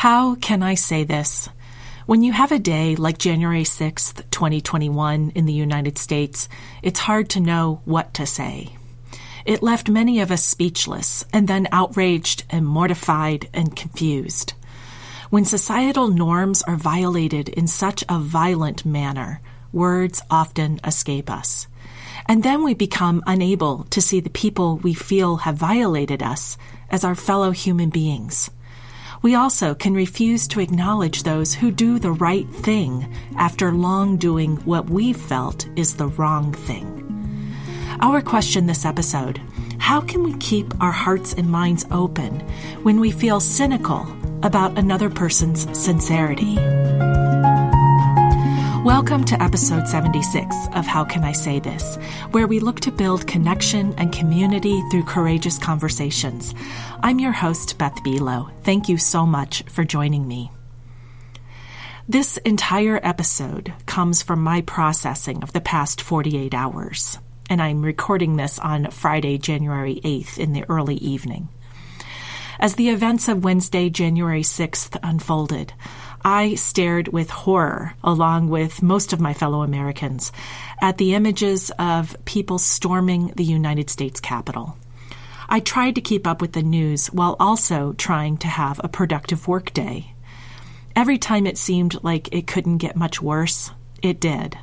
How can I say this? When you have a day like January 6th, 2021 in the United States, it's hard to know what to say. It left many of us speechless and then outraged and mortified and confused. When societal norms are violated in such a violent manner, words often escape us. And then we become unable to see the people we feel have violated us as our fellow human beings. We also can refuse to acknowledge those who do the right thing after long doing what we felt is the wrong thing. Our question this episode how can we keep our hearts and minds open when we feel cynical about another person's sincerity? Welcome to episode 76 of How Can I Say This, where we look to build connection and community through courageous conversations. I'm your host, Beth Buelow. Thank you so much for joining me. This entire episode comes from my processing of the past 48 hours, and I'm recording this on Friday, January 8th in the early evening. As the events of Wednesday, January 6th unfolded, I stared with horror, along with most of my fellow Americans, at the images of people storming the United States Capitol. I tried to keep up with the news while also trying to have a productive workday. Every time it seemed like it couldn't get much worse, it did.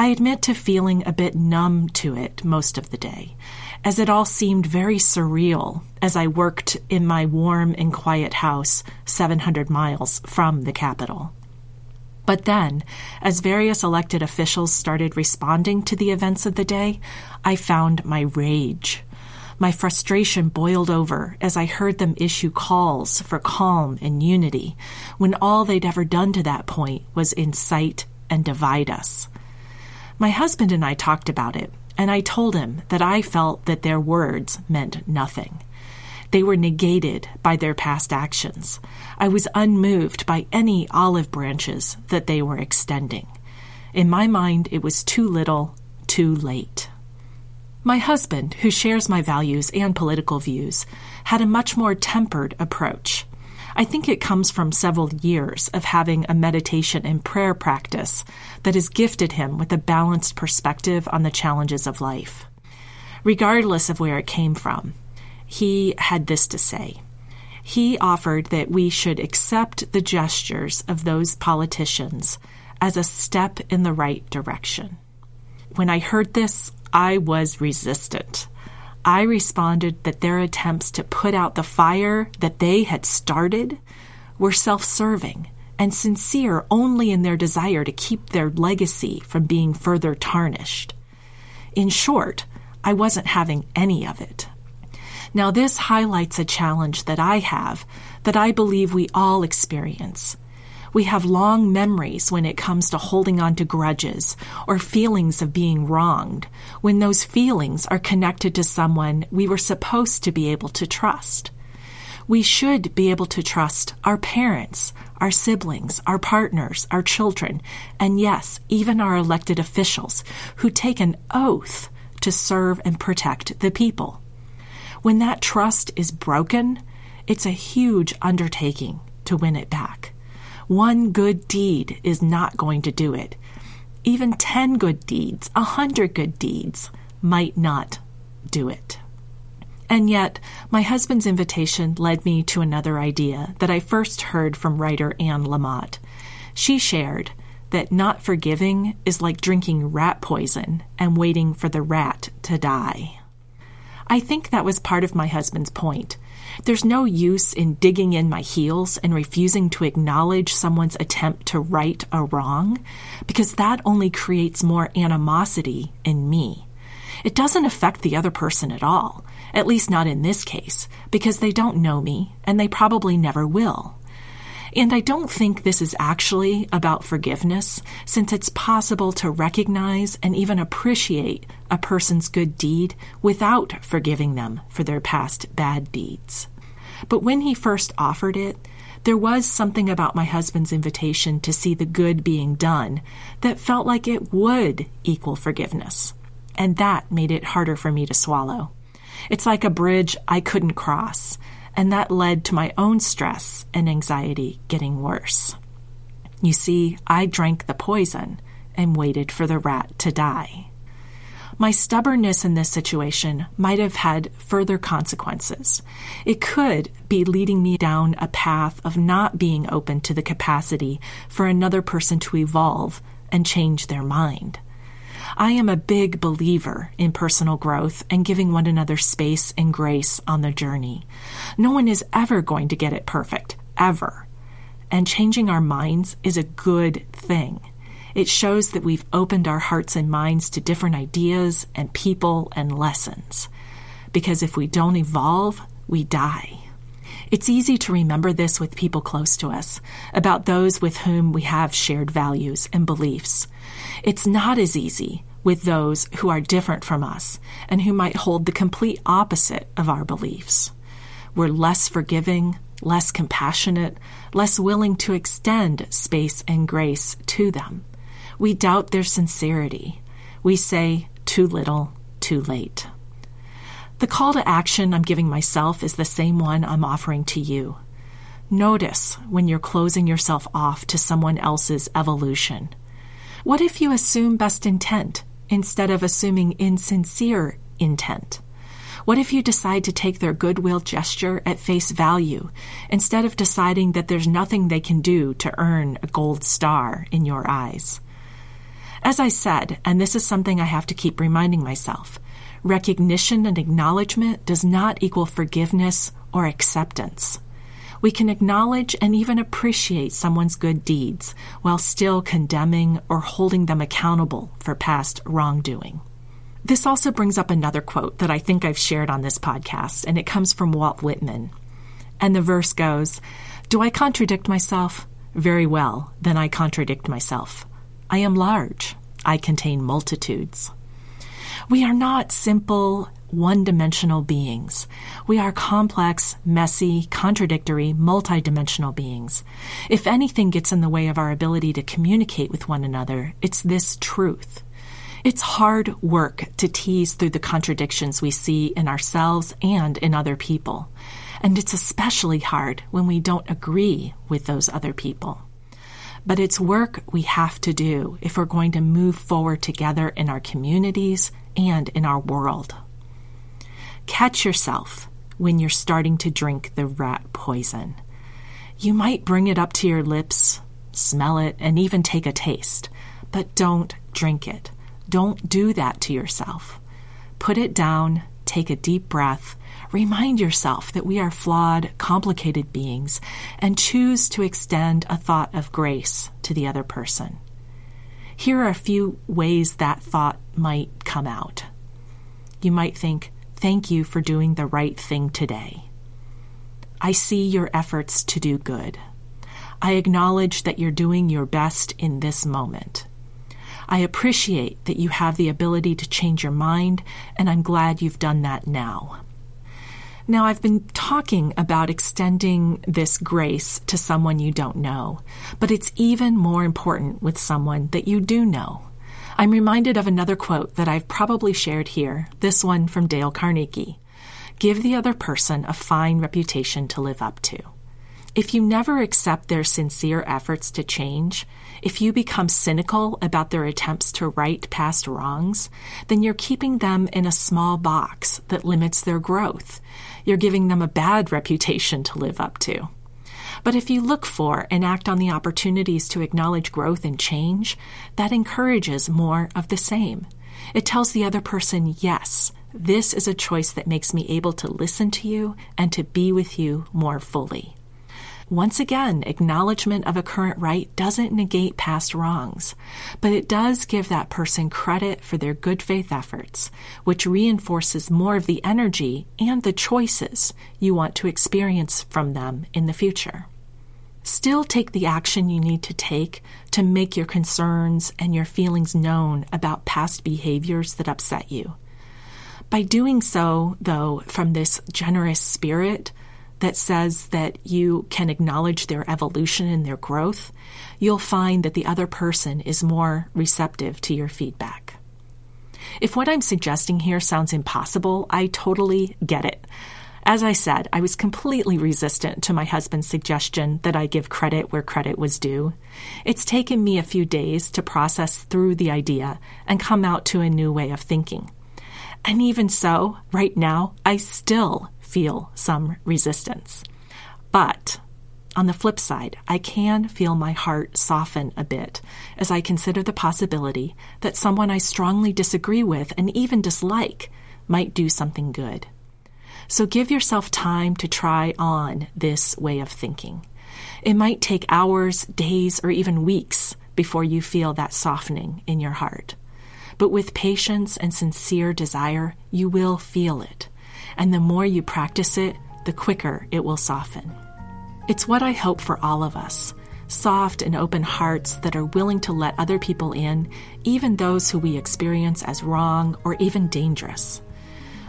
I admit to feeling a bit numb to it most of the day, as it all seemed very surreal as I worked in my warm and quiet house 700 miles from the capital. But then, as various elected officials started responding to the events of the day, I found my rage. My frustration boiled over as I heard them issue calls for calm and unity when all they'd ever done to that point was incite and divide us. My husband and I talked about it, and I told him that I felt that their words meant nothing. They were negated by their past actions. I was unmoved by any olive branches that they were extending. In my mind, it was too little, too late. My husband, who shares my values and political views, had a much more tempered approach. I think it comes from several years of having a meditation and prayer practice that has gifted him with a balanced perspective on the challenges of life. Regardless of where it came from, he had this to say. He offered that we should accept the gestures of those politicians as a step in the right direction. When I heard this, I was resistant. I responded that their attempts to put out the fire that they had started were self serving and sincere only in their desire to keep their legacy from being further tarnished. In short, I wasn't having any of it. Now, this highlights a challenge that I have that I believe we all experience we have long memories when it comes to holding on to grudges or feelings of being wronged, when those feelings are connected to someone we were supposed to be able to trust. We should be able to trust our parents, our siblings, our partners, our children, and yes, even our elected officials who take an oath to serve and protect the people. When that trust is broken, it's a huge undertaking to win it back. One good deed is not going to do it. Even 10 good deeds, a 100 good deeds, might not do it. And yet, my husband's invitation led me to another idea that I first heard from writer Anne Lamott. She shared that not forgiving is like drinking rat poison and waiting for the rat to die. I think that was part of my husband's point. There's no use in digging in my heels and refusing to acknowledge someone's attempt to right a wrong, because that only creates more animosity in me. It doesn't affect the other person at all, at least not in this case, because they don't know me and they probably never will. And I don't think this is actually about forgiveness, since it's possible to recognize and even appreciate a person's good deed without forgiving them for their past bad deeds. But when he first offered it, there was something about my husband's invitation to see the good being done that felt like it would equal forgiveness. And that made it harder for me to swallow. It's like a bridge I couldn't cross, and that led to my own stress and anxiety getting worse. You see, I drank the poison and waited for the rat to die. My stubbornness in this situation might have had further consequences. It could be leading me down a path of not being open to the capacity for another person to evolve and change their mind. I am a big believer in personal growth and giving one another space and grace on the journey. No one is ever going to get it perfect, ever. And changing our minds is a good thing. It shows that we've opened our hearts and minds to different ideas and people and lessons. Because if we don't evolve, we die. It's easy to remember this with people close to us, about those with whom we have shared values and beliefs. It's not as easy with those who are different from us and who might hold the complete opposite of our beliefs. We're less forgiving, less compassionate, less willing to extend space and grace to them. We doubt their sincerity. We say, too little, too late. The call to action I'm giving myself is the same one I'm offering to you. Notice when you're closing yourself off to someone else's evolution. What if you assume best intent instead of assuming insincere intent? What if you decide to take their goodwill gesture at face value instead of deciding that there's nothing they can do to earn a gold star in your eyes? As I said, and this is something I have to keep reminding myself, recognition and acknowledgement does not equal forgiveness or acceptance. We can acknowledge and even appreciate someone's good deeds while still condemning or holding them accountable for past wrongdoing. This also brings up another quote that I think I've shared on this podcast, and it comes from Walt Whitman. And the verse goes Do I contradict myself? Very well, then I contradict myself. I am large. I contain multitudes. We are not simple, one dimensional beings. We are complex, messy, contradictory, multidimensional beings. If anything gets in the way of our ability to communicate with one another, it's this truth. It's hard work to tease through the contradictions we see in ourselves and in other people. And it's especially hard when we don't agree with those other people. But it's work we have to do if we're going to move forward together in our communities and in our world. Catch yourself when you're starting to drink the rat poison. You might bring it up to your lips, smell it, and even take a taste, but don't drink it. Don't do that to yourself. Put it down, take a deep breath, Remind yourself that we are flawed, complicated beings and choose to extend a thought of grace to the other person. Here are a few ways that thought might come out. You might think, Thank you for doing the right thing today. I see your efforts to do good. I acknowledge that you're doing your best in this moment. I appreciate that you have the ability to change your mind, and I'm glad you've done that now. Now, I've been talking about extending this grace to someone you don't know, but it's even more important with someone that you do know. I'm reminded of another quote that I've probably shared here, this one from Dale Carnegie Give the other person a fine reputation to live up to. If you never accept their sincere efforts to change, if you become cynical about their attempts to right past wrongs, then you're keeping them in a small box that limits their growth you're giving them a bad reputation to live up to. But if you look for and act on the opportunities to acknowledge growth and change, that encourages more of the same. It tells the other person, yes, this is a choice that makes me able to listen to you and to be with you more fully. Once again, acknowledgement of a current right doesn't negate past wrongs, but it does give that person credit for their good faith efforts, which reinforces more of the energy and the choices you want to experience from them in the future. Still take the action you need to take to make your concerns and your feelings known about past behaviors that upset you. By doing so, though, from this generous spirit, that says that you can acknowledge their evolution and their growth, you'll find that the other person is more receptive to your feedback. If what I'm suggesting here sounds impossible, I totally get it. As I said, I was completely resistant to my husband's suggestion that I give credit where credit was due. It's taken me a few days to process through the idea and come out to a new way of thinking. And even so, right now, I still feel some resistance. But on the flip side, I can feel my heart soften a bit as I consider the possibility that someone I strongly disagree with and even dislike might do something good. So give yourself time to try on this way of thinking. It might take hours, days, or even weeks before you feel that softening in your heart. But with patience and sincere desire, you will feel it. And the more you practice it, the quicker it will soften. It's what I hope for all of us soft and open hearts that are willing to let other people in, even those who we experience as wrong or even dangerous.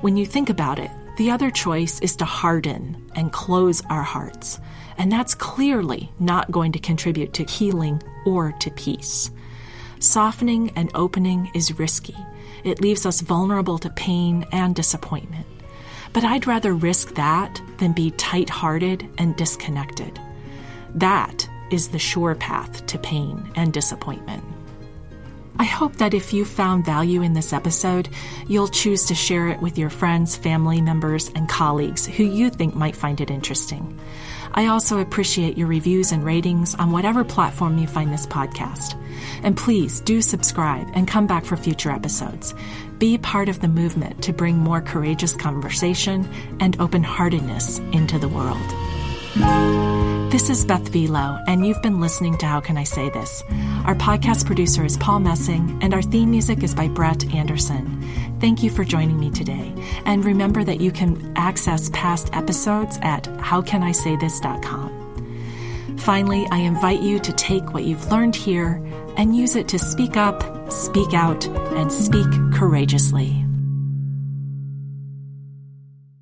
When you think about it, the other choice is to harden and close our hearts, and that's clearly not going to contribute to healing or to peace. Softening and opening is risky. It leaves us vulnerable to pain and disappointment. But I'd rather risk that than be tight hearted and disconnected. That is the sure path to pain and disappointment. I hope that if you found value in this episode, you'll choose to share it with your friends, family members, and colleagues who you think might find it interesting. I also appreciate your reviews and ratings on whatever platform you find this podcast. And please do subscribe and come back for future episodes. Be part of the movement to bring more courageous conversation and open heartedness into the world. This is Beth Buelow, and you've been listening to How Can I Say This? Our podcast producer is Paul Messing, and our theme music is by Brett Anderson. Thank you for joining me today. And remember that you can access past episodes at howcanisaythis.com. Finally, I invite you to take what you've learned here and use it to speak up, speak out, and speak courageously.